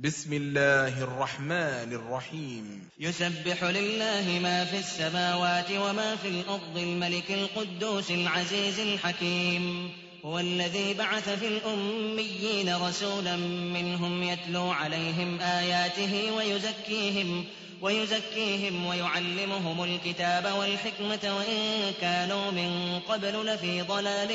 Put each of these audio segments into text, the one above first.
بسم الله الرحمن الرحيم. يسبح لله ما في السماوات وما في الأرض الملك القدوس العزيز الحكيم. هو الذي بعث في الأميين رسولا منهم يتلو عليهم آياته ويزكيهم ويزكيهم ويعلمهم الكتاب والحكمة وإن كانوا من قبل لفي ضلال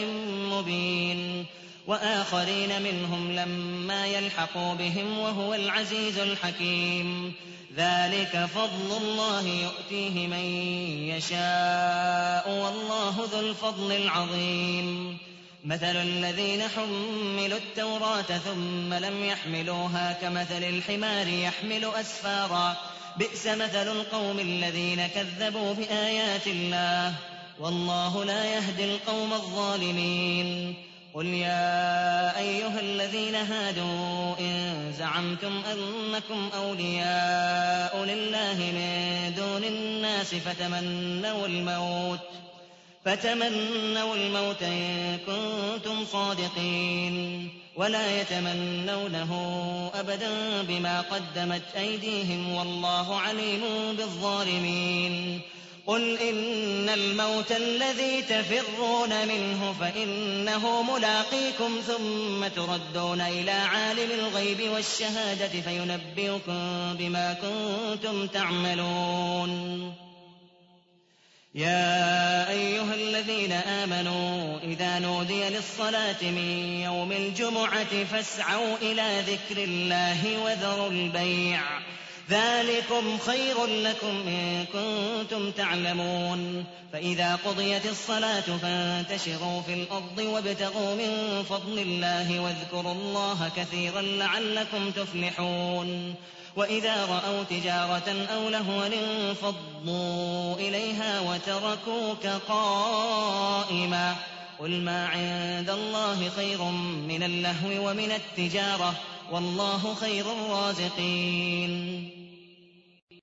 مبين. وآخرين منهم لما يلحقوا بهم وهو العزيز الحكيم. ذلك فضل الله يؤتيه من يشاء والله ذو الفضل العظيم. مثل الذين حملوا التوراة ثم لم يحملوها كمثل الحمار يحمل أسفارا. بئس مثل القوم الذين كذبوا بآيات الله. والله لا يهدي القوم الظالمين. قل يا أيها الذين هادوا إن زعمتم أنكم أولياء لله من دون الناس فتمنوا الموت فتمنوا الموت إن كنتم صادقين ولا يتمنونه أبدا بما قدمت أيديهم والله عليم بالظالمين. قل إن الموت الذي تفرون منه فإنه ملاقيكم ثم تردون إلى عالم الغيب والشهادة فينبئكم بما كنتم تعملون. يا أيها الذين آمنوا إذا نودي للصلاة من يوم الجمعة فاسعوا إلى ذكر الله وذروا البيع ذلكم خير لكم إن كنتم تعلمون فإذا قضيت الصلاة فانتشروا في الأرض وابتغوا من فضل الله واذكروا الله كثيرا لعلكم تفلحون وإذا رأوا تجارة أو لهوا انفضوا إليها وتركوك قائما قل ما عند الله خير من اللهو ومن التجارة والله خير الرازقين.